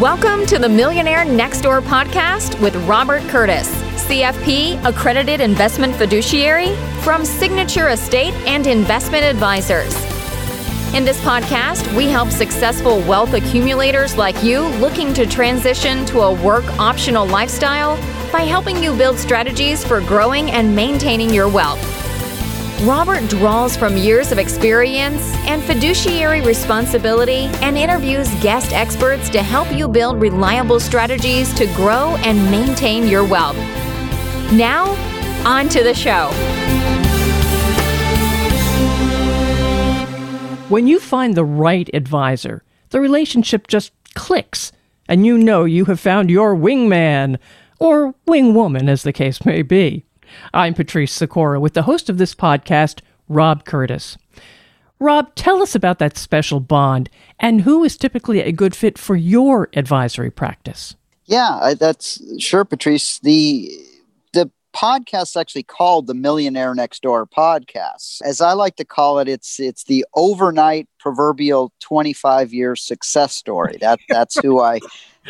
Welcome to the Millionaire Next Door podcast with Robert Curtiss, CFP accredited investment fiduciary from Signature Estate and Investment Advisors. In this podcast, we help successful wealth accumulators like you looking to transition to a work optional lifestyle by helping you build strategies for growing and maintaining your wealth. Robert draws from years of experience and fiduciary responsibility and interviews guest experts to help you build reliable strategies to grow and maintain your wealth. Now, on to the show. When you find the right advisor, the relationship just clicks, and you know you have found your wingman, or wingwoman, as the case may be. I'm Patrice Sikora with the host of this podcast, Rob Curtiss. Rob, tell us about that special bond and who is typically a good fit for your advisory practice. Yeah, that's sure, Patrice. The the podcast actually called the Millionaire Next Door podcast. As I like to call it, it's it's the overnight proverbial 25 year success story. That that's who I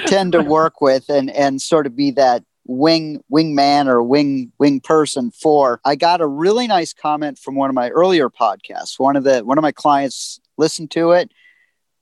tend to work with and and sort of be that wing wingman or wing wing person for i got a really nice comment from one of my earlier podcasts. One of the one of my clients listened to it.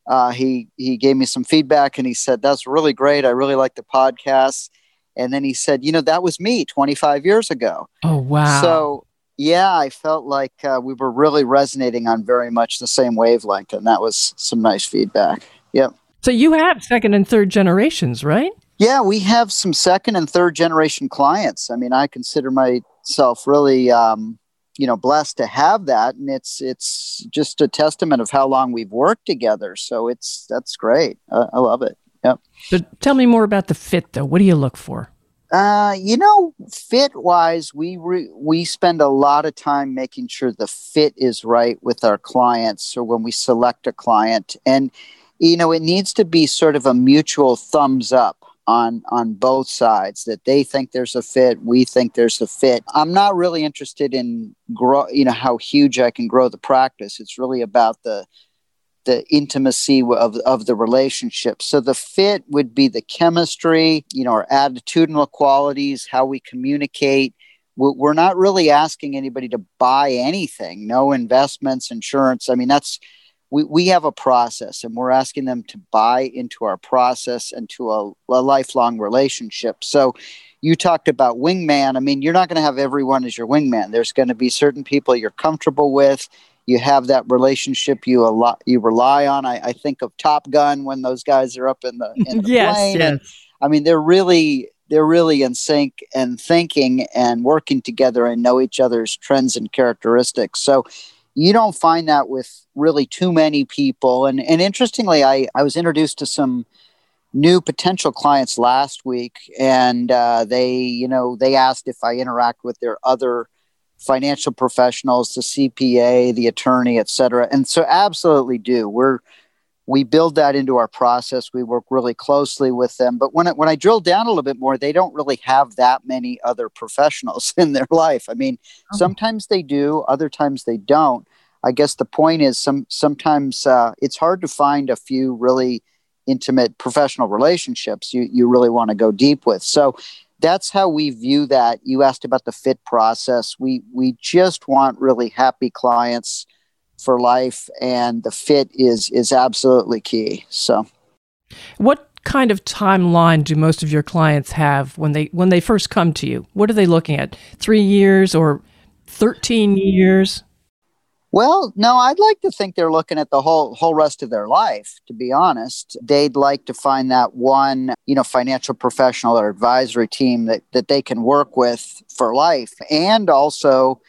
Uh, he he gave me some feedback and he said that's really great. I really like the podcast. And then he said you know that was me 25 years ago. Oh wow. So yeah i felt like uh, we were really resonating on very much the same wavelength and that was some nice feedback. Yep. So you have second and third generations right yeah, we have some second and third generation clients. I mean, I consider myself really, um, you know, blessed to have that, and it's it's just a testament of how long we've worked together. So it's that's great. Uh, I love it. Yep. So tell me more about the fit, though. What do you look for? Uh, you know, fit wise, we re- we spend a lot of time making sure the fit is right with our clients, or when we select a client, and you know, it needs to be sort of a mutual thumbs up on on both sides that they think there's a fit we think there's a fit. I'm not really interested in grow you know how huge i can grow the practice. It's really about the the intimacy of, of the relationship. So the fit would be the chemistry you know our attitudinal qualities how we communicate. We're not really asking anybody to buy anything no investments insurance. I mean that's we, we have a process and we're asking them to buy into our process and to a, a lifelong relationship. So you talked about wingman. I mean, you're not going to have everyone as your wingman. There's going to be certain people you're comfortable with. You have that relationship you a lot you rely on. I, I think of Top Gun when those guys are up in the, in the yes, plane. Yes. And, I mean, they're really they're really in sync and thinking and working together and know each other's trends and characteristics. So you don't find that with really too many people. And, and interestingly, I, I was introduced to some new potential clients last week, and uh, they, you know, they asked if I interact with their other financial professionals, the CPA, the attorney, et cetera. And so absolutely do. We're, we build that into our process. We work really closely with them. But when, it, when I drill down a little bit more, they don't really have that many other professionals in their life. I mean, oh. sometimes they do, other times they don't. I guess the point is some sometimes uh, it's hard to find a few really intimate professional relationships you, you really want to go deep with. So that's how we view that. You asked about the fit process. We we just want really happy clients for life and the fit is is absolutely key so. What kind of timeline do most of your clients have when they when they first come to you? What are they looking at? 3 years or 13 years? Well, no, I'd like to think they're looking at the whole whole rest of their life, to be honest. They'd like to find that one, you know, financial professional or advisory team that, that they can work with for life and also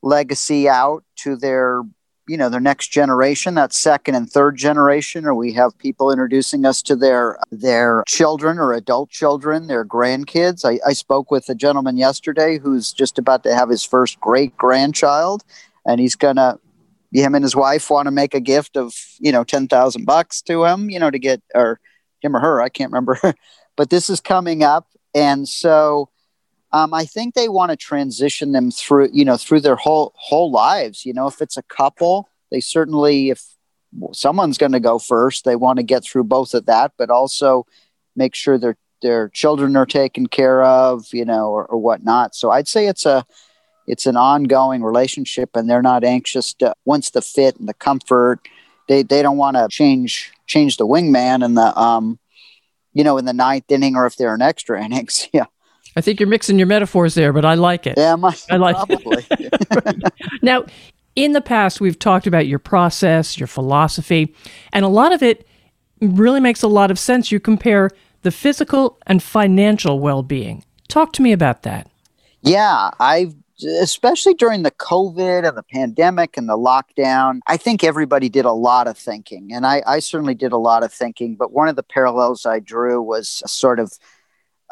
legacy out to their you know their next generation that second and third generation or we have people introducing us to their their children or adult children their grandkids. I, I spoke with a gentleman yesterday who's just about to have his first great grandchild and he's gonna him and his wife want to make a gift of you know ten thousand bucks to him you know to get or him or her I can't remember. But this is coming up and so um, I think they want to transition them through, you know, through their whole whole lives. You know, if it's a couple, they certainly, if someone's going to go first. They want to get through both of that, but also make sure their their children are taken care of, you know, or, or whatnot. So I'd say it's a it's an ongoing relationship, and they're not anxious to once the fit and the comfort. They they don't want to change change the wingman in the um, you know, in the ninth inning or if they're an extra innings. Yeah. I think you're mixing your metaphors there, but I like it. Yeah, my, I like probably. It. now, in the past, we've talked about your process, your philosophy, and a lot of it really makes a lot of sense. You compare the physical and financial well being. Talk to me about that. Yeah, I've especially during the COVID and the pandemic and the lockdown, I think everybody did a lot of thinking. And I, I certainly did a lot of thinking. But one of the parallels I drew was sort of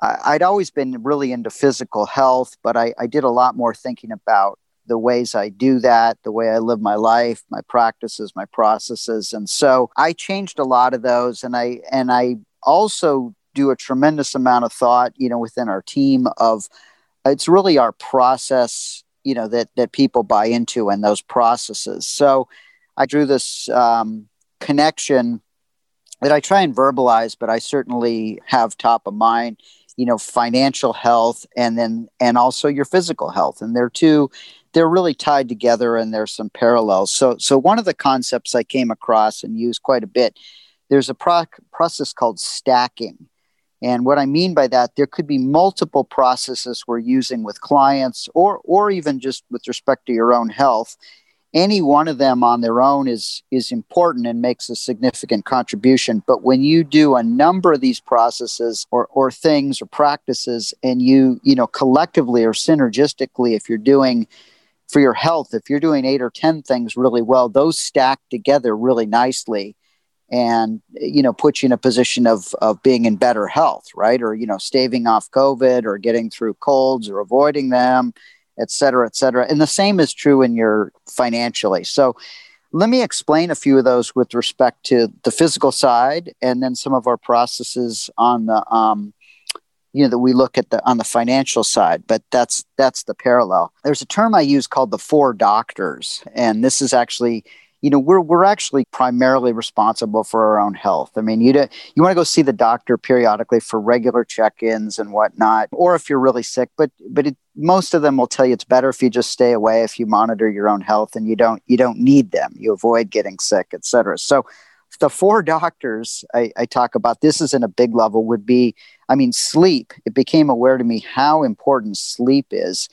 I'd always been really into physical health, but I, I did a lot more thinking about the ways I do that, the way I live my life, my practices, my processes. And so I changed a lot of those and I and I also do a tremendous amount of thought, you know, within our team of it's really our process, you know, that that people buy into and those processes. So I drew this um, connection that I try and verbalize, but I certainly have top of mind you know financial health and then and also your physical health. And they're two they're really tied together and there's some parallels. So so one of the concepts i came across and used quite a bit there's a pro- process called stacking. And what i mean by that there could be multiple processes we're using with clients or or even just with respect to your own health any one of them on their own is is important and makes a significant contribution. But when you do a number of these processes or, or things or practices and you you know collectively or synergistically if you're doing for your health if you're doing eight or ten things really well those stack together really nicely and you know put you in a position of of being in better health right? Or you know staving off covid or getting through colds or avoiding them et cetera, et cetera. And the same is true in your financially. So let me explain a few of those with respect to the physical side and then some of our processes on the um, you know that we look at the on the financial side but that's that's the parallel there's a term i use called the four doctors and this is actually you know we're we're actually primarily responsible for our own health. I mean, you do, you want to go see the doctor periodically for regular check-ins and whatnot, or if you're really sick. But but it, most of them will tell you it's better if you just stay away if you monitor your own health and you don't you don't need them. You avoid getting sick, etc. So the four doctors I, I talk about this is in a big level would be I mean sleep. It became aware to me how important sleep is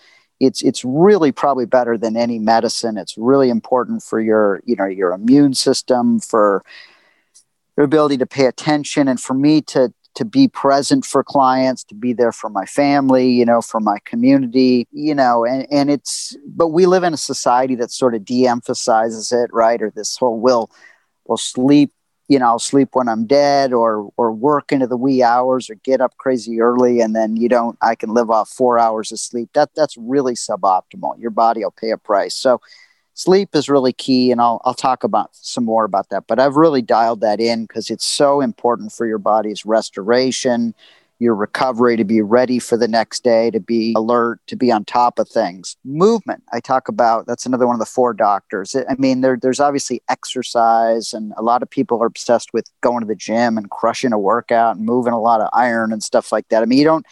it's it's really probably better than any medicine. It's really important for your you know your immune system, for your ability to pay attention, and for me to to be present for clients, to be there for my family, you know, for my community, you know, and, and it's, but we live in a society that sort of de emphasizes it, right? Or this whole will, will sleep you know, I'll sleep when I'm dead or or work into the wee hours or get up crazy early and then you don't I can live off 4 hours of sleep. That that's really suboptimal. Your body will pay a price. So sleep is really key and I'll I'll talk about some more about that, but I've really dialed that in cuz it's so important for your body's restoration, your recovery, to be ready for the next day, to be alert, to be on top of things. Movement, I talk about, that's another one of the four doctors. I mean, there, there's obviously exercise, and a lot of people are obsessed with going to the gym and crushing a workout and moving a lot of iron and stuff like that. I mean, you don't,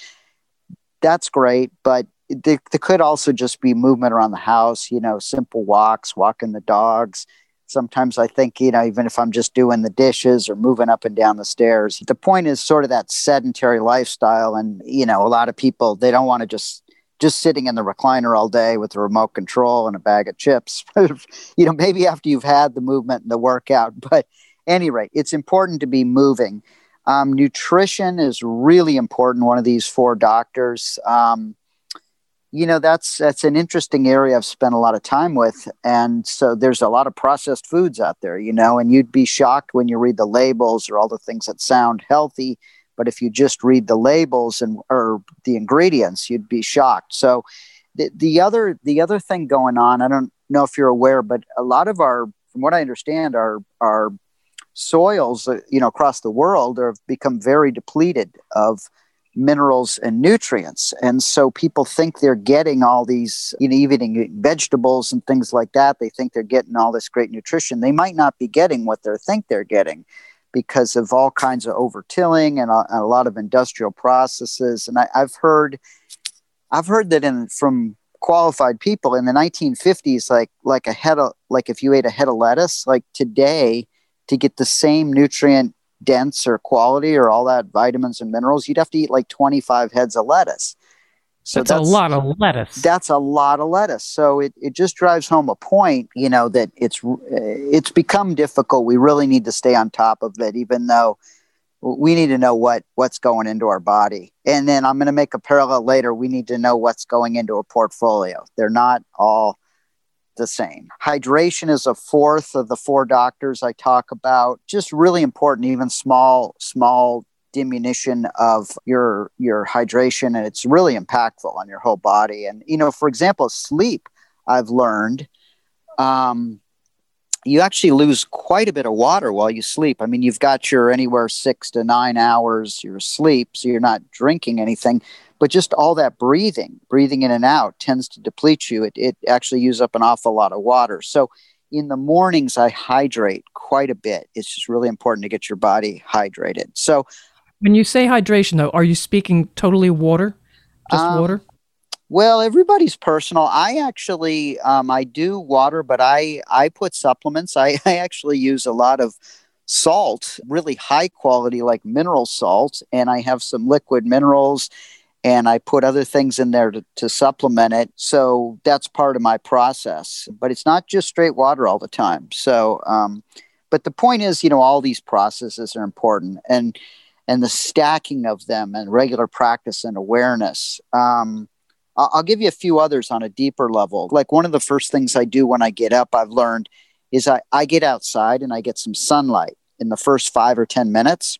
that's great, but there, there could also just be movement around the house, you know, simple walks, walking the dogs sometimes I think, you know, even if I'm just doing the dishes or moving up and down the stairs, the point is sort of that sedentary lifestyle. And, you know, a lot of people, they don't want to just, just sitting in the recliner all day with a remote control and a bag of chips. you know, maybe after you've had the movement and the workout, but any rate, it's important to be moving. Um, nutrition is really important. One of these four doctors, um, you know that's that's an interesting area I've spent a lot of time with, and so there's a lot of processed foods out there, you know, and you'd be shocked when you read the labels or all the things that sound healthy, but if you just read the labels and or the ingredients, you'd be shocked. So the, the other the other thing going on, I don't know if you're aware, but a lot of our, from what I understand, our our soils, uh, you know, across the world have become very depleted of minerals and nutrients. And so people think they're getting all these, you know, even eating vegetables and things like that. They think they're getting all this great nutrition. They might not be getting what they think they're getting because of all kinds of overtilling and a, and a lot of industrial processes. And I, I've heard, I've heard that in from qualified people in the 1950s, like like a head of like if you ate a head of lettuce, like today, to get the same nutrient dense or quality or all that vitamins and minerals, you'd have to eat like 25 heads of lettuce. So that's, that's, a lot of lettuce. That's a lot of lettuce. So it, it just drives home a point, you know, that it's eh, it's become difficult. We really need to stay on top of it, even though we need to know what what's going into our body. And then I'm going to make a parallel later. We need to know what's going into a portfolio. They're not all the same. Hydration is a fourth of the four doctors I talk about. Just really important, even small, small diminution of your your hydration and it's really impactful on your whole body and you know for example sleep i've learned um, you actually lose quite a bit of water while you sleep i mean you've got your anywhere six to nine hours your sleep so you're not drinking anything but just all that breathing, breathing in and out tends to deplete you. It, it actually uses up an awful lot of water. So in the mornings, I hydrate quite a bit. It's just really important to get your body hydrated. So when you say hydration, though, are you speaking totally water? Just um, water? Well, everybody's personal. I actually, um, I do water, but I, I put supplements. I, I actually use a lot of salt, really high quality, like mineral salt, and I have some liquid minerals and I put other things in there to, to supplement it. So that's part of my process. But it's not just straight water all the time. So, um, but the point is, you know, all these processes are important, and and the stacking of them and regular practice and awareness. Um, I'll give you a few others on a deeper level. Like one of the first things I do when I get up, I've learned is I, I get outside and I get some sunlight in the first five or 10 minutes.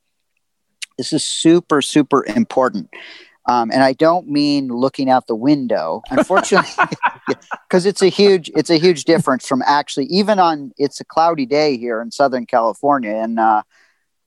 This is super, super important um, and I don't mean looking out the window, unfortunately, because it's a huge it's a huge difference from actually even on it's a cloudy day here in Southern California in uh,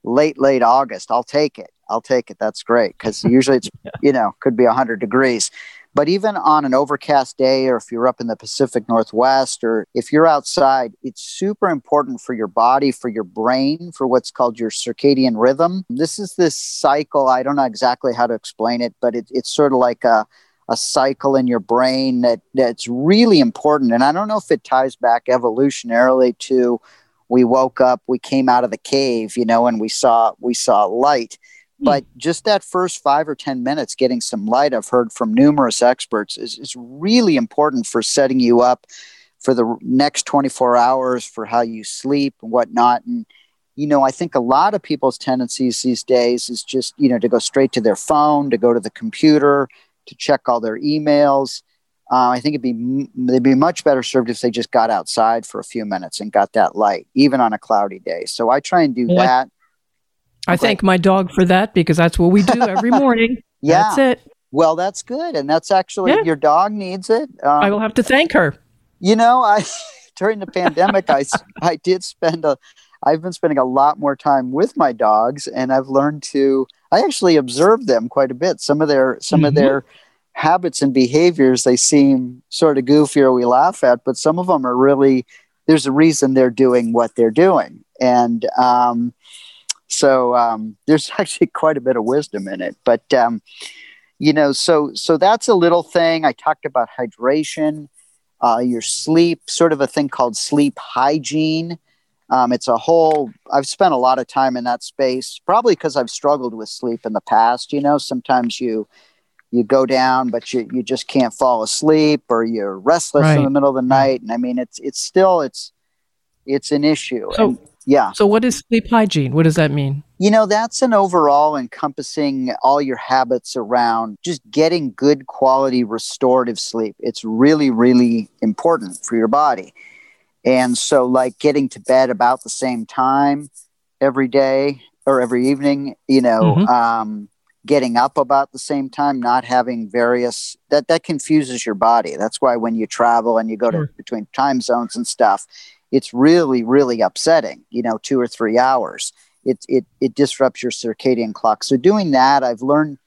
late late August. I'll take it. I'll take it. That's great because usually it's you know could be hundred degrees. But even on an overcast day, or if you're up in the Pacific Northwest, or if you're outside, it's super important for your body, for your brain, for what's called your circadian rhythm. This is this cycle. I don't know exactly how to explain it, but it, it's sort of like a, a cycle in your brain that, that's really important. And I don't know if it ties back evolutionarily to we woke up, we came out of the cave, you know, and we saw we saw light. But just that first five or 10 minutes getting some light, I've heard from numerous experts, is, is really important for setting you up for the next 24 hours, for how you sleep and whatnot. And, you know, I think a lot of people's tendencies these days is just, you know, to go straight to their phone, to go to the computer, to check all their emails. Uh, I think it'd be they'd be much better served if they just got outside for a few minutes and got that light, even on a cloudy day. So I try and do that. I thank my dog for that because that's what we do every morning. yeah. That's it. Well, that's good. And that's actually, yeah. your dog needs it. Um, I will have to thank her. You know, I, during the pandemic, I, I did spend a, I've been spending a lot more time with my dogs and I've learned to, I actually observe them quite a bit. Some of their, some mm-hmm. of their habits and behaviors, they seem sort of goofy or we laugh at, but some of them are really, there's a reason they're doing what they're doing. And, um, so um, there's actually quite a bit of wisdom in it. But um, you know, so so that's a little thing. I talked about hydration, uh, your sleep, sort of a thing called sleep hygiene. Um, it's a whole. I've spent a lot of time in that space, probably because I've struggled with sleep in the past. You know, sometimes you you go down, but you you just can't fall asleep, or you're restless right. in the middle of the night. And I mean, it's it's still it's it's an issue. So, and, yeah. So, what is sleep hygiene? What does that mean? You know, that's an overall encompassing all your habits around just getting good quality restorative sleep. It's really, really important for your body. And so, like getting to bed about the same time every day or every evening, you know, mm-hmm. um, getting up about the same time, not having various that that confuses your body. That's why when you travel and you go sure. to between time zones and stuff, it's really really upsetting you know two or three hours it, it it disrupts your circadian clock so doing that i've learned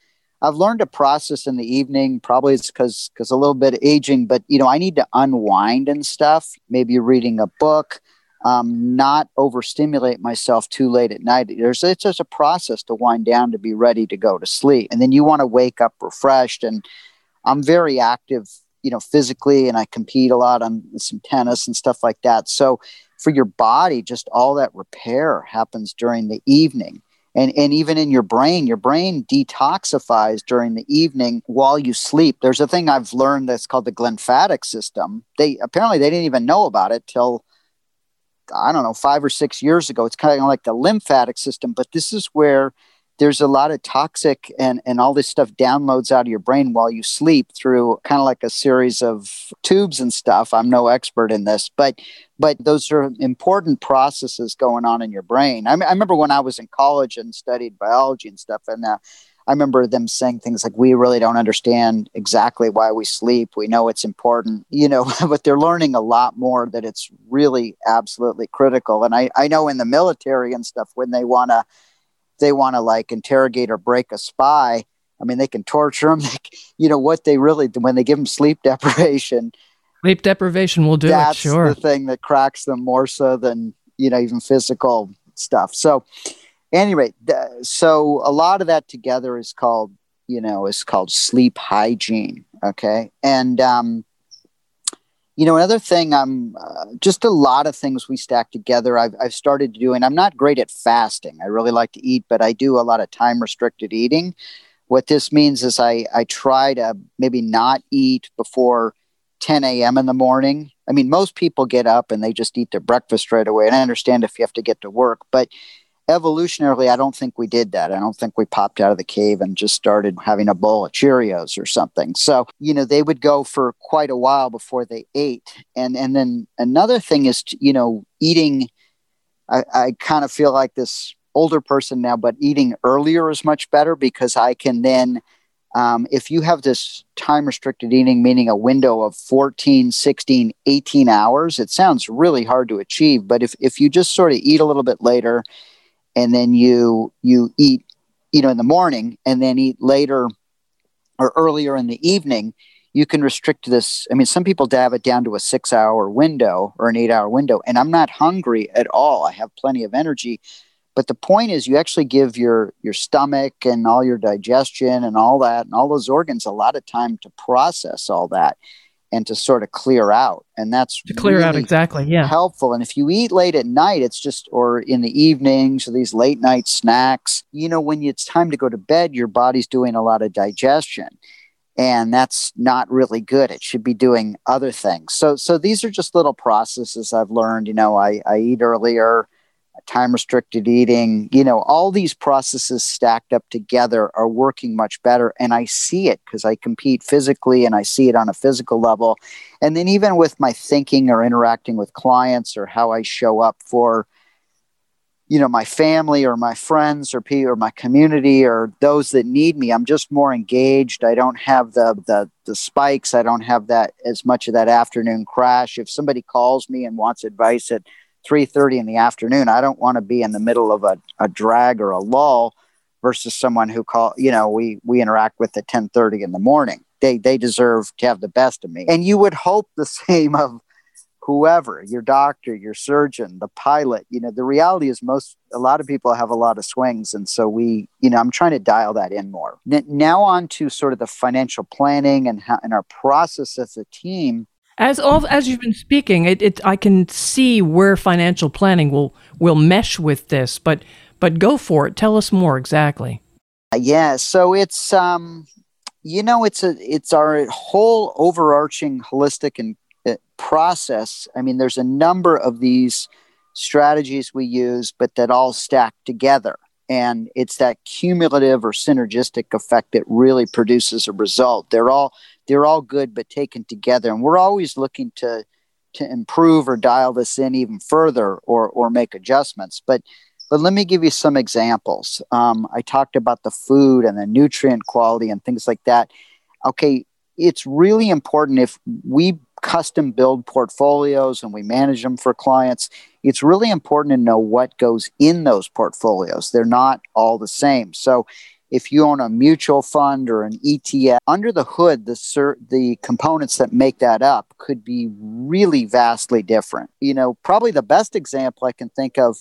I've learned a process in the evening. Probably it's because because a little bit of aging, but you know, I need to unwind and stuff. Maybe reading a book, um, not overstimulate myself too late at night. There's it's just a process to wind down to be ready to go to sleep, and then you want to wake up refreshed. And I'm very active, you know, physically, and I compete a lot on some tennis and stuff like that. So for your body, just all that repair happens during the evening. And and even in your brain your brain detoxifies during the evening while you sleep. There's a thing i've learned that's called the glymphatic system. They apparently they didn't even know about it till i don't know 5 or 6 years ago. It's kind of like the lymphatic system but this is where there's a lot of toxic and, and all this stuff downloads out of your brain while you sleep through kind of like a series of tubes and stuff. I'm no expert in this, but but those are important processes going on in your brain. I, I remember when I was in college and studied biology and stuff, and uh, I remember them saying things like, "We really don't understand exactly why we sleep. We know it's important, you know, but they're learning a lot more that it's really absolutely critical." And I I know in the military and stuff when they want to they want to like interrogate or break a spy, I mean, they can torture them. They, you know what they really when they give them sleep deprivation. Sleep deprivation will do that's it. Sure, the thing that cracks them more so than you know even physical stuff. So, anyway, so a lot of that together is called you know is called sleep hygiene. Okay, and um, you know another thing i'm uh, just a lot of things we stack together I've, I've started doing i'm not great at fasting. I really like to eat but i do a lot of time restricted eating. What this means is i i try to maybe not eat before 10 a.m in the morning. I mean most people get up and they just eat their breakfast right away and i understand if you have to get to work but evolutionarily, I don't think we did that. I don't think we popped out of the cave and just started having a bowl of Cheerios or something. So, you know, they would go for quite a while before they ate. And and then another thing is, to, you know, eating. I, I kind of feel like this older person now, but eating earlier is much better because I can then. Um, if you have this time restricted eating, meaning a window of 14, 16, 18 hours, it sounds really hard to achieve. But if, if you just sort of eat a little bit later and then you you eat you know in the morning and then eat later or earlier in the evening you can restrict this. I mean some people dab it down to a six hour window or an eight hour window and i'm not hungry at all. I have plenty of energy. But the point is you actually give your your stomach and all your digestion and all that and all those organs a lot of time to process all that and to sort of clear out. And that's to clear really out exactly yeah. helpful. And if you eat late at night it's just or in the evenings or these late night snacks you know when it's time to go to bed your body's doing a lot of digestion. And that's not really good. It should be doing other things. So so these are just little processes i've learned. You know i, I eat earlier time restricted eating, you know, all these processes stacked up together are working much better. And I see it because I compete physically and I see it on a physical level. And then even with my thinking or interacting with clients or how I show up for, you know, my family or my friends or people or my community or those that need me, I'm just more engaged. I don't have the the the spikes. I don't have that as much of that afternoon crash. If somebody calls me and wants advice at 3.30 in the afternoon i don't want to be in the middle of a, a drag or a lull versus someone who call you know we we interact with at 10.30 in the morning. They they deserve to have the best of me. And you would hope the same of whoever your doctor your surgeon the pilot. You know the reality is most a lot of people have a lot of swings and so we you know i'm trying to dial that in more. Now on to sort of the financial planning and how and our process as a team as as you've been speaking, it, it I can see where financial planning will will mesh with this, but but go for it. Tell us more exactly. Yeah, so it's um you know it's a it's our whole overarching holistic and uh, process. I mean, there's a number of these strategies we use, but that all stack together. And it's that cumulative or synergistic effect that really produces a result. They're all they're all good but taken together. And we're always looking to to improve or dial this in even further or or make adjustments. But but let me give you some examples. Um, i talked about the food and the nutrient quality and things like that. Okay it's really important if we custom build portfolios and we manage them for clients it's really important to know what goes in those portfolios they're not all the same so if you own a mutual fund or an ETF, under the hood, the the components that make that up could be really vastly different. You know, probably the best example I can think of.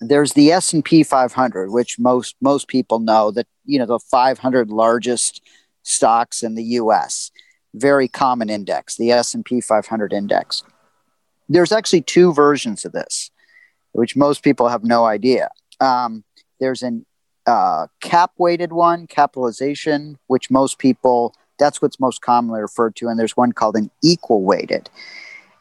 There's the S and P 500, which most most people know that you know the 500 largest stocks in the U.S. Very common index, the S and P 500 index. There's actually two versions of this, which most people have no idea. Um, there's an uh, cap weighted one, capitalization, which most people, that's what's most commonly referred to. And there's one called an equal weighted.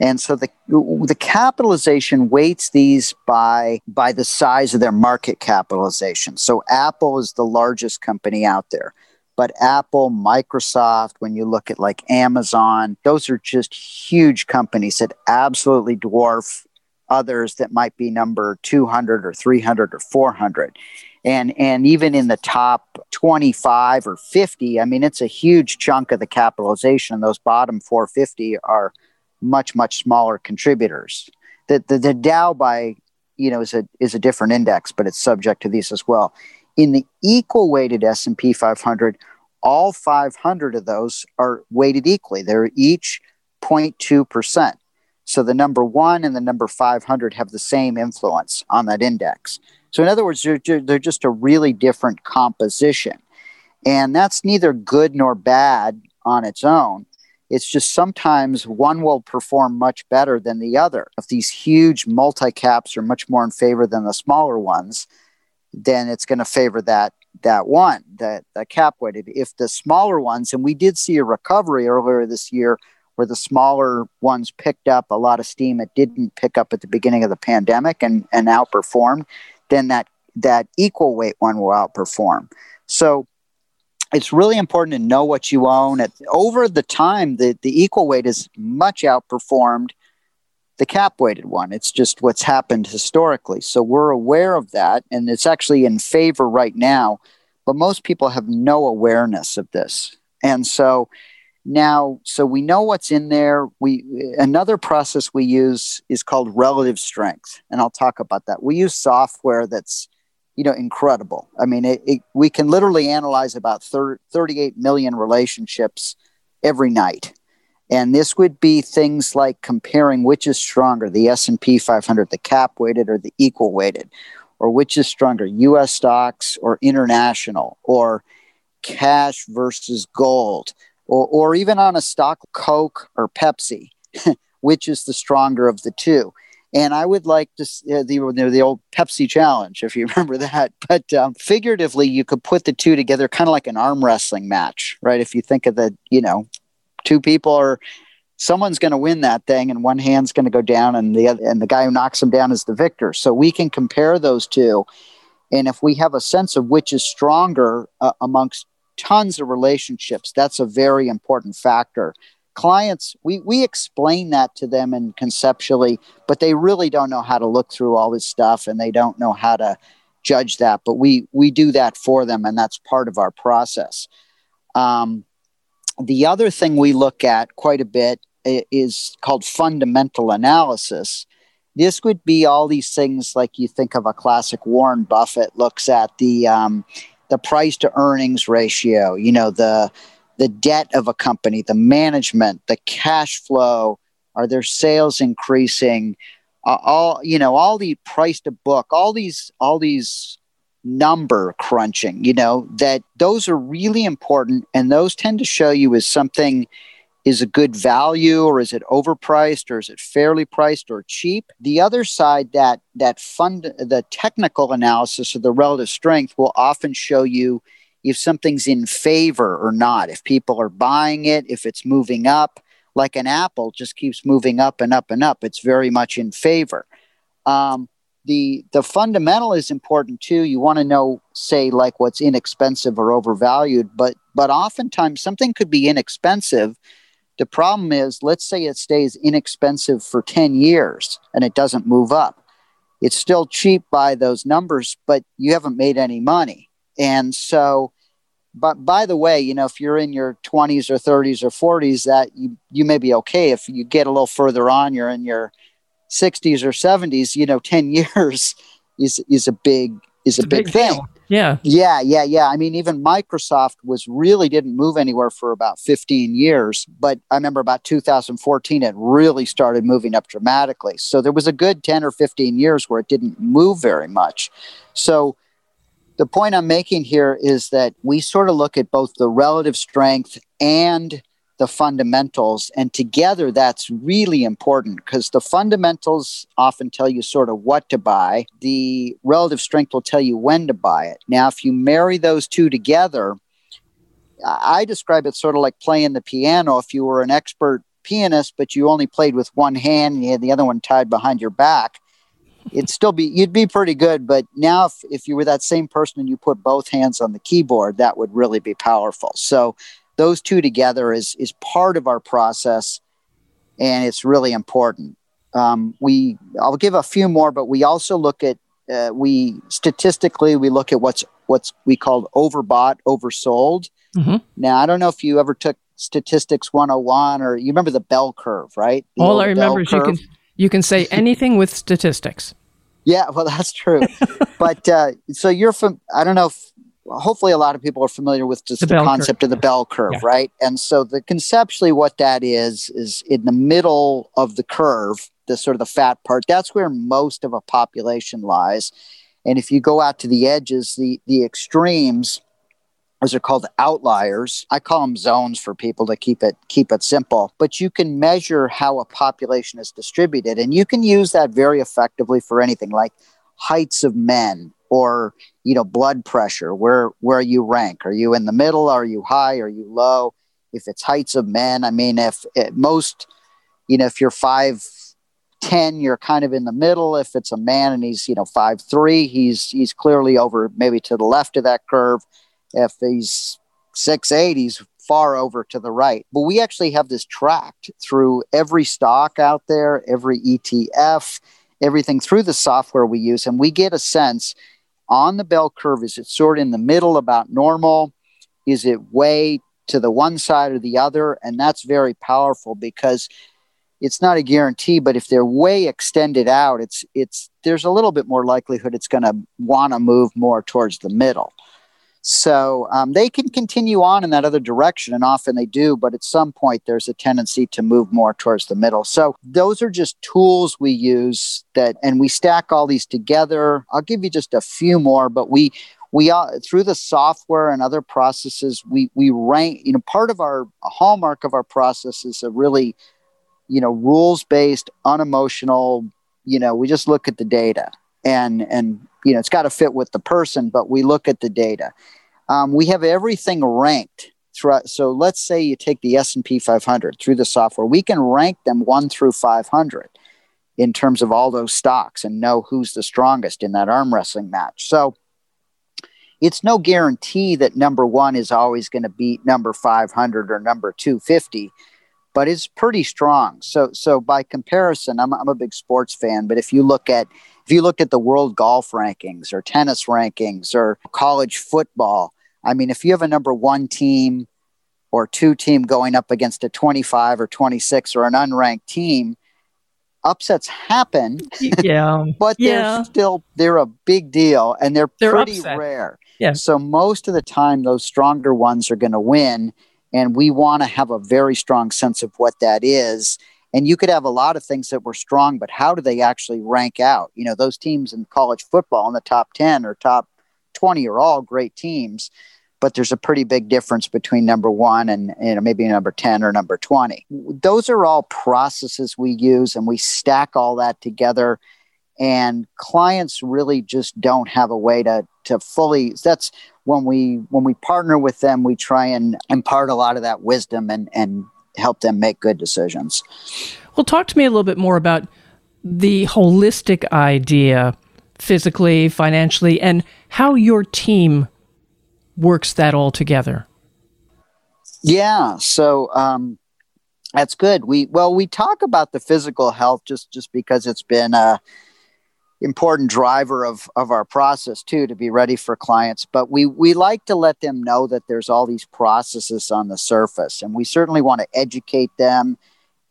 And so the the capitalization weights these by by the size of their market capitalization. So Apple is the largest company out there. But Apple, Microsoft, when you look at like Amazon, those are just huge companies that absolutely dwarf others that might be number 200 or 300 or 400 and and even in the top 25 or 50 i mean it's a huge chunk of the capitalization those bottom 450 are much much smaller contributors. The, the the dow by you know is a is a different index but it's subject to these as well. In the equal weighted s&p 500 all 500 of those are weighted equally they're each 0.2% so the number one and the number 500 have the same influence on that index so, in other words, they're, they're just a really different composition. And that's neither good nor bad on its own. It's just sometimes one will perform much better than the other. If these huge multi caps are much more in favor than the smaller ones, then it's going to favor that that one, that, that cap weighted. If the smaller ones, and we did see a recovery earlier this year where the smaller ones picked up a lot of steam it didn't pick up at the beginning of the pandemic and, and outperformed then that that equal weight one will outperform. So it's really important to know what you own. At, over the time, the, the equal weight is much outperformed the cap weighted one. It's just what's happened historically. So we're aware of that, and it's actually in favor right now. But most people have no awareness of this. And so now, so we know what's in there. We another process we use is called relative strength, and I'll talk about that. We use software that's you know incredible. I mean, it, it, we can literally analyze about 30, 38 million relationships every night, and this would be things like comparing which is stronger, the S and P 500, the cap weighted or the equal weighted, or which is stronger, U.S. stocks or international, or cash versus gold or, or even on a stock Coke or Pepsi, which is the stronger of the two. And I would like to uh, the the old Pepsi challenge, if you remember that. But um, figuratively, you could put the two together, kind of like an arm wrestling match, right? If you think of the, you know, two people are someone's going to win that thing, and one hand's going to go down, and the other, and the guy who knocks them down is the victor. So we can compare those two, and if we have a sense of which is stronger uh, amongst tons of relationships. That's a very important factor. Clients, we, we explain that to them and conceptually, but they really don't know how to look through all this stuff and they don't know how to judge that. But we we do that for them, and that's part of our process. Um, the other thing we look at quite a bit is called fundamental analysis. This would be all these things like you think of a classic Warren Buffett looks at the um, the price to earnings ratio, you know, the the debt of a company, the management, the cash flow, are their sales increasing? Uh, all you know, all the price to book, all these all these number crunching, you know, that those are really important and those tend to show you is something is a good value or is it overpriced or is it fairly priced or cheap. The other side that that fund the technical analysis of the relative strength will often show you if something's in favor or not if people are buying it if it's moving up. Like an apple just keeps moving up and up and up. It's very much in favor. Um, the the fundamental is important too you want to know say like what's inexpensive or overvalued but but oftentimes something could be inexpensive the problem is, let's say it stays inexpensive for 10 years and it doesn't move up. It's still cheap by those numbers, but you haven't made any money. And so, but by the way, you know, if you're in your 20s or 30s or 40s, that you, you may be okay. If you get a little further on, you're in your 60s or 70s, you know, 10 years is, is a big, is a, a big, big, thing. Yeah. Yeah, yeah, yeah. I mean, even Microsoft was really didn't move anywhere for about 15 years. But I remember about 2014, it really started moving up dramatically. So there was a good 10 or 15 years where it didn't move very much. So the point I'm making here is that we sort of look at both the relative strength and the fundamentals. And together, that's really important because the fundamentals often tell you sort of what to buy. The relative strength will tell you when to buy it. Now, if you marry those two together, I describe it sort of like playing the piano. If you were an expert pianist, but you only played with one hand and you had the other one tied behind your back, it'd still be you'd be pretty good. But now, if, if you were that same person and you put both hands on the keyboard, that would really be powerful. So those two together is is part of our process, and it's really important. Um, we I'll give a few more, but we also look at uh, we statistically we look at what's what's we called overbought, oversold. Mm-hmm. Now I don't know if you ever took statistics 101 or you remember the bell curve, right? The All I remember is you can you can say anything with statistics. Yeah, well, that's true. but uh, so you're from, I don't know if hopefully a lot of people are familiar with just the, the concept curve. of the bell curve, yeah. right? And so the conceptually what that is is in the middle of the curve, the sort of the fat part, that's where most of a population lies. And if you go out to the edges, the the extremes, those are called outliers. I call them zones for people to keep it keep it simple. But you can measure how a population is distributed, and you can use that very effectively for anything like heights of men or you know blood pressure where where you rank. Are you in the middle? Are you high? Are you low? If it's heights of men i mean if it, most you know if you're five ten you're kind of in the middle. If it's a man and he's you know five three he's he's clearly over maybe to the left of that curve. If he's six eight he's far over to the right. But we actually have this tracked through every stock out there every etf everything through the software we use and we get a sense on the bell curve? Is it sort of in the middle about normal? Is it way to the one side or the other? And that's very powerful because it's not a guarantee, but if they're way extended out, it's it's there's a little bit more likelihood it's going to want to move more towards the middle. So um, they can continue on in that other direction, and often they do, but at some point there's a tendency to move more towards the middle. So those are just tools we use that, and we stack all these together. I'll give you just a few more, but we we uh, through the software and other processes we we rank. You know, part of our hallmark of our process is a really you know rules based, unemotional. You know, we just look at the data and and you know it's got to fit with the person but we look at the data. Um, we have everything ranked throughout so let's say you take the s&p 500 through the software we can rank them 1 through 500 in terms of all those stocks and know who's the strongest in that arm wrestling match. So it's no guarantee that number one is always going to beat number 500 or number 250 but it's pretty strong. So so by comparison I'm, I'm a big sports fan but if you look at if you look at the world golf rankings or tennis rankings or college football, I mean, if you have a number one team or two team going up against a 25 or 26 or an unranked team, upsets happen. Yeah. but yeah. they're still they're a big deal and they're, they're pretty upset. rare. Yeah. So most of the time those stronger ones are going to win and we want to have a very strong sense of what that is and you could have a lot of things that were strong, but how do they actually rank out? You know, those teams in college football in the top 10 or top 20 are all great teams, but there's a pretty big difference between number one and you know, maybe number 10 or number 20. Those are all processes we use and we stack all that together. And clients really just don't have a way to, to fully, that's when we, when we partner with them, we try and impart a lot of that wisdom and, and help them make good decisions. Well, talk to me a little bit more about the holistic idea, physically, financially, and how your team works that all together. Yeah, so um, that's good. We well, we talk about the physical health just just because it's been a important driver of of our process too to be ready for clients. But we we like to let them know that there's all these processes on the surface and we certainly want to educate them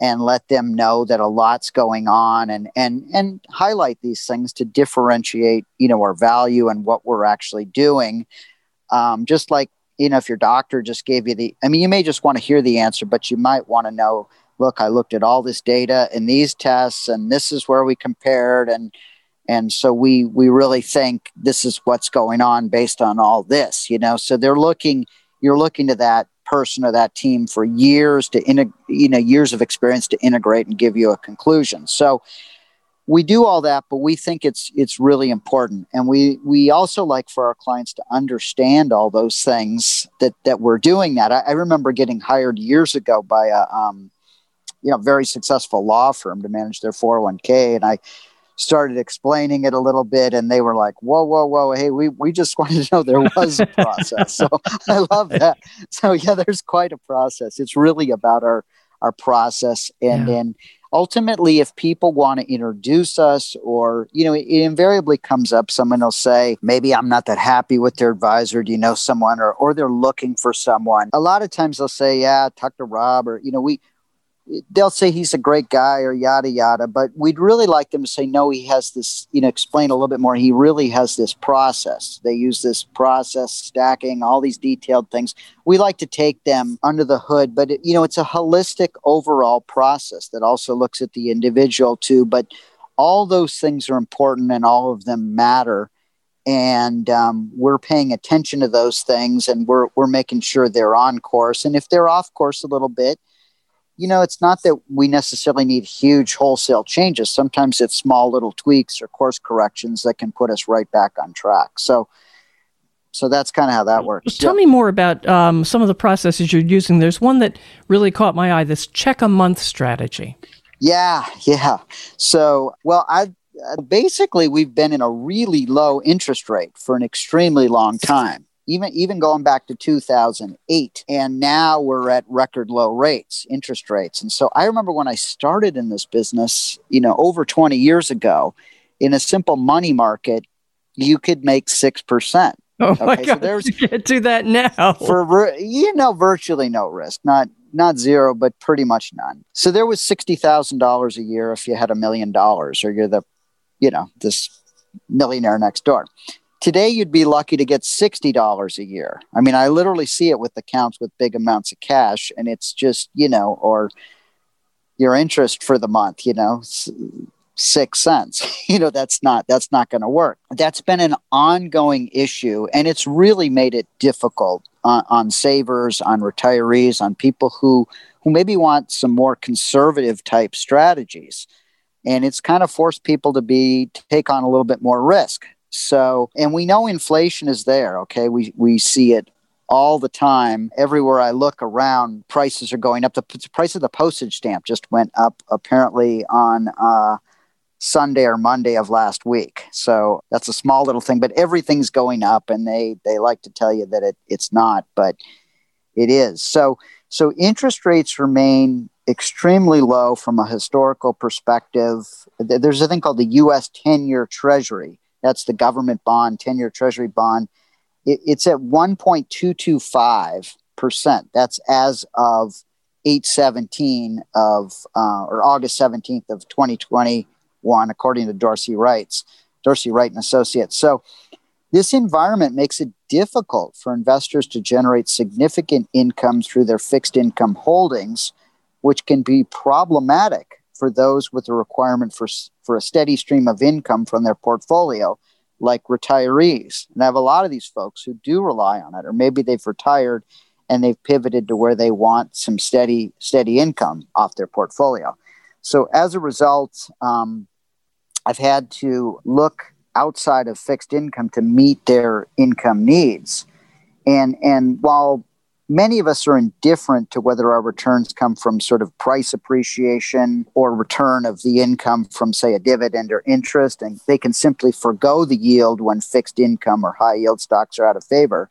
and let them know that a lot's going on and and and highlight these things to differentiate you know our value and what we're actually doing. Um, just like you know if your doctor just gave you the i mean you may just want to hear the answer but you might want to know look i looked at all this data and these tests and this is where we compared and and so we we really think this is what's going on based on all this you know? So they're looking you're looking to that person or that team for years to integ- you know years of experience to integrate and give you a conclusion. So we do all that but we think it's it's really important. And we we also like for our clients to understand all those things that that we're doing that. I, I remember getting hired years ago by a um, you know very successful law firm to manage their 401k and i started explaining it a little bit and they were like whoa whoa whoa hey we, we just wanted to know there was a process. So i love that. So yeah there's quite a process. It's really about our our process and yeah. then ultimately if people want to introduce us or you know it, it invariably comes up someone will say maybe i'm not that happy with their advisor. Do you know someone? Or or they're looking for someone. A lot of times they'll say yeah talk to rob or you know we they'll say he's a great guy or yada yada but we'd really like them to say no he has this you know explain a little bit more. He really has this process. They use this process stacking all these detailed things. We like to take them under the hood but it, you know it's a holistic overall process that also looks at the individual too but all those things are important and all of them matter. And um, we're paying attention to those things and we're, we're making sure they're on course. And if they're off course a little bit you know, it's not that we necessarily need huge wholesale changes. Sometimes it's small little tweaks or course corrections that can put us right back on track. So, so that's kind of how that works. Tell me more about um, some of the processes you're using. There's one that really caught my eye. This check a month strategy. Yeah, yeah. So, well, I basically we've been in a really low interest rate for an extremely long time even even going back to 2008 and now we're at record low rates interest rates and so i remember when i started in this business you know over 20 years ago in a simple money market you could make 6% Oh my okay, God! So there's you can't do that now. For you know, virtually no risk, not not zero, but pretty much none. So there was sixty thousand dollars a year if you had a million dollars, or you're the, you know, this millionaire next door. Today, you'd be lucky to get $60 a year. I mean, I literally see it with accounts with big amounts of cash, and it's just, you know, or your interest for the month, you know, six cents. you know, that's not that's not going to work. That's been an ongoing issue, and it's really made it difficult on, on savers, on retirees, on people who who maybe want some more conservative type strategies and it's kind of forced people to be to take on a little bit more risk so, and we know inflation is there, okay? We, we see it all the time. Everywhere I look around, prices are going up. The p- price of the postage stamp just went up apparently on uh, Sunday or Monday of last week. So that's a small little thing, but everything's going up, and they they like to tell you that it it's not, but it is. So so interest rates remain extremely low from a historical perspective. There's a thing called the U.S. 10 year Treasury that's the government bond, 10 year treasury bond. It, it's at 1.225%. That's as of 817 of, uh, or August 17th of 2021, according to Dorsey Wrights, Dorsey Wright and Associates. So this environment makes it difficult for investors to generate significant income through their fixed income holdings, which can be problematic for those with a requirement for, for a steady stream of income from their portfolio, like retirees. And I have a lot of these folks who do rely on it, or maybe they've retired and they've pivoted to where they want some steady, steady income off their portfolio. So as a result, um, I've had to look outside of fixed income to meet their income needs. And, and while many of us are indifferent to whether our returns come from sort of price appreciation or return of the income from, say, a dividend or interest, and they can simply forego the yield when fixed income or high yield stocks are out of favor.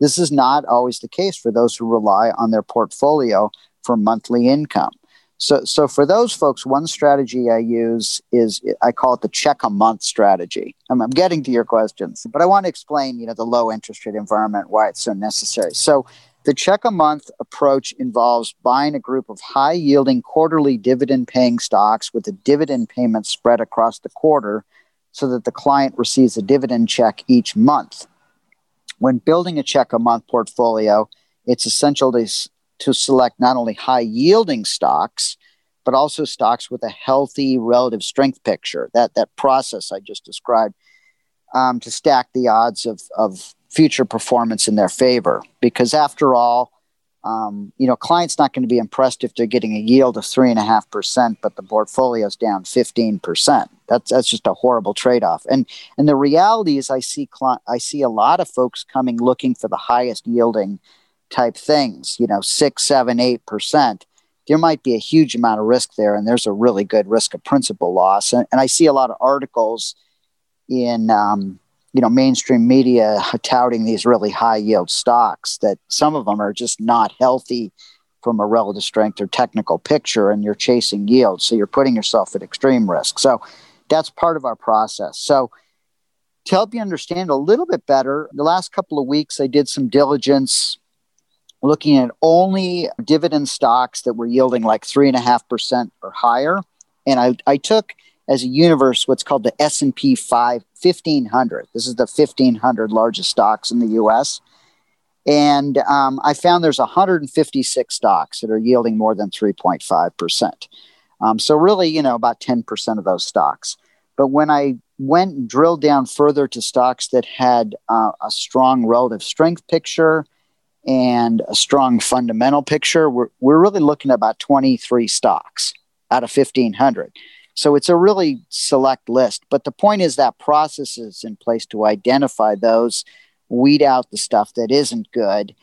This is not always the case for those who rely on their portfolio for monthly income. So, so for those folks, one strategy I use is I call it the check a month strategy. I'm, I'm getting to your questions, but I want to explain, you know, the low interest rate environment, why it's so necessary. So, The check a month approach involves buying a group of high yielding quarterly dividend paying stocks with a dividend payment spread across the quarter so that the client receives a dividend check each month. When building a check a month portfolio, it's essential to, to select not only high yielding stocks, but also stocks with a healthy relative strength picture. That, that process I just described um, to stack the odds of, of future performance in their favor. Because after all, um, you know, client's not going to be impressed if they're getting a yield of three and a half percent, but the portfolio's down fifteen percent. That's that's just a horrible trade-off. And and the reality is, I see cli- I see a lot of folks coming looking for the highest yielding type things. You know, six, seven, eight percent. There might be a huge amount of risk there, and there's a really good risk of principal loss. And, and I see a lot of articles in um, you know mainstream media touting these really high yield stocks that some of them are just not healthy from a relative strength or technical picture and you're chasing yield. So you're putting yourself at extreme risk. So that's part of our process. So to help you understand a little bit better the last couple of weeks i did some diligence looking at only dividend stocks that were yielding like 3.5% or higher. And I, I took as a universe what's called the S&P 5 1500. This is the 1500 largest stocks in the US. And um, I found there's 156 stocks that are yielding more than 3.5%. Um, so really, you know, about 10% of those stocks. But when I went and drilled down further to stocks that had uh, a strong relative strength picture and a strong fundamental picture, we're, we're really looking at about 23 stocks out of 1500. So it's a really select list. But the point is that process is in place to identify those, weed out the stuff that isn't good,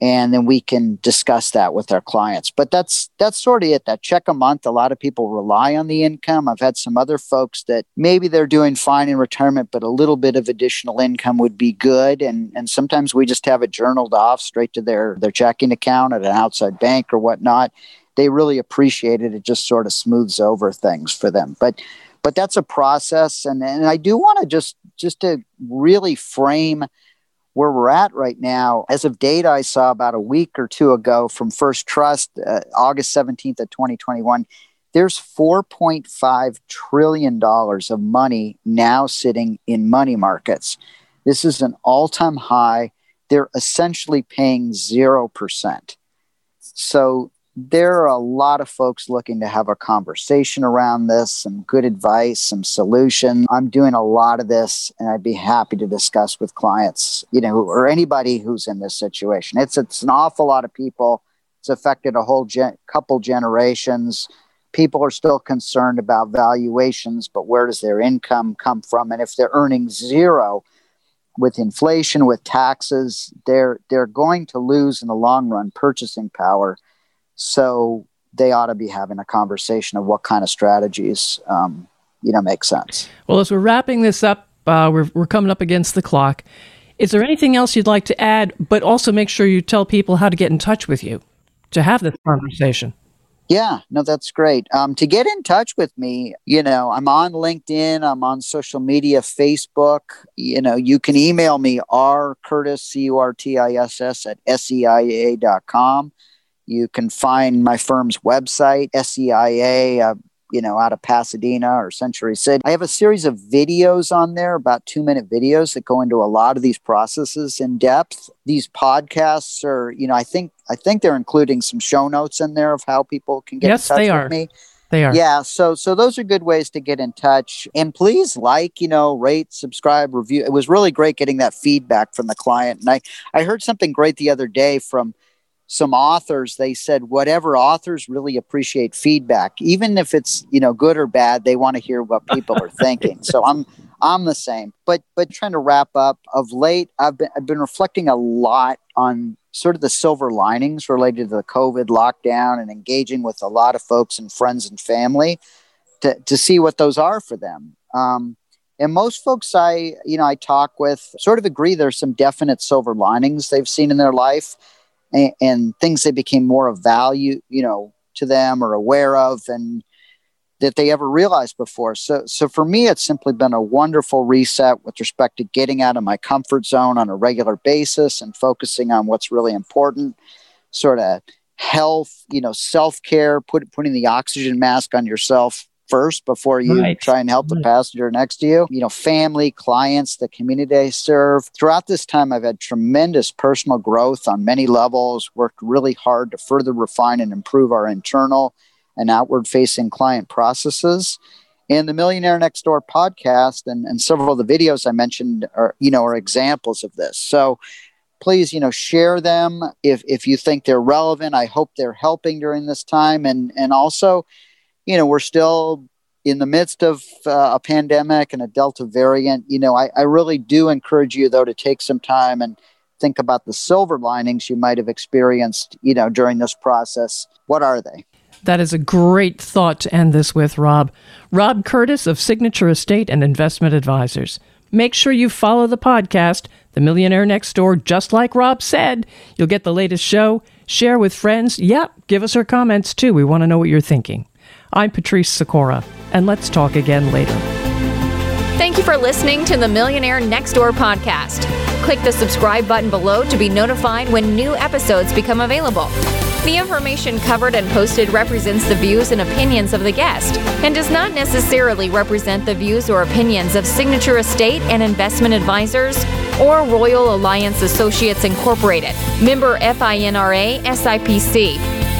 and then we can discuss that with our clients. But that's that's sort of it. That check a month. A lot of people rely on the income. I've had some other folks that maybe they're doing fine in retirement, but a little bit of additional income would be good. And and sometimes we just have it journaled off straight to their their checking account at an outside bank or whatnot they really appreciate it. It just sort of smooths over things for them. But but that's a process, and and I do want to just just to really frame where we're at right now. As of data I saw about a week or two ago from First Trust, uh, August seventeenth of twenty twenty one. There's $4.5 trillion of money now sitting in money markets. This is an all time high. They're essentially paying 0%. So there are a lot of folks looking to have a conversation around this, some good advice, some solution. I'm doing a lot of this, and I'd be happy to discuss with clients, you know, or anybody who's in this situation. It's it's an awful lot of people. It's affected a whole gen- couple generations. People are still concerned about valuations, but where does their income come from? And if they're earning zero, with inflation, with taxes, they're they're going to lose in the long run purchasing power so they ought to be having a conversation of what kind of strategies, um, you know, make sense. Well, as we're wrapping this up, uh, we're, we're coming up against the clock. Is there anything else you'd like to add, but also make sure you tell people how to get in touch with you to have this conversation? Yeah, no, that's great. Um, to get in touch with me, you know, I'm on LinkedIn, I'm on social media, Facebook. You know, you can email me, r curtiss, C U R T I S S, at seia.com. You can find my firm's website, SEIA, uh, you know, out of Pasadena or Century City. I have a series of videos on there, about two minute videos that go into a lot of these processes in depth. These podcasts are, you know, I think I think they're including some show notes in there of how people can get yes, in touch they with are. me. They are. Yeah, so so those are good ways to get in touch. And please like, you know, rate, subscribe, review. It was really great getting that feedback from the client. And I I heard something great the other day from some authors they said whatever authors really appreciate feedback even if it's you know good or bad they want to hear what people are thinking. So i'm i'm the same. But but trying to wrap up of late i've been i've been reflecting a lot on sort of the silver linings related to the covid lockdown and engaging with a lot of folks and friends and family to, to see what those are for them. Um, and most folks i you know i talk with sort of agree there's some definite silver linings they've seen in their life and, and things they became more of value, you know, to them or aware of. And that they ever realized before. So, so for me, it's simply been a wonderful reset with respect to getting out of my comfort zone on a regular basis and focusing on what's really important, sort of health, you know, self care, put, putting the oxygen mask on yourself first before you right. try and help the passenger next to you. You know, family, clients, the community I serve. Throughout this time, I've had tremendous personal growth on many levels, worked really hard to further refine and improve our internal and outward facing client processes. And the Millionaire Next Door podcast and, and several of the videos I mentioned are, you know, are examples of this. So please, you know, share them if, if you think they're relevant. I hope they're helping during this time. And, and also, you know, we're still in the midst of uh, a pandemic and a Delta variant. You know, I, I really do encourage you, though, to take some time and think about the silver linings you might have experienced, you know, during this process. What are they? That is a great thought to end this with, Rob. Rob Curtiss of Signature Estate and Investment Advisors. Make sure you follow the podcast, The Millionaire Next Door, just like Rob said. You'll get the latest show, share with friends. Yep, give us our comments too. We want to know what you're thinking. I'm Patrice Sikora, and let's talk again later. Thank you for listening to the Millionaire Next Door podcast. Click the subscribe button below to be notified when new episodes become available. The information covered and posted represents the views and opinions of the guest and does not necessarily represent the views or opinions of Signature Estate and Investment Advisors or Royal Alliance Associates Incorporated, member FINRA SIPC.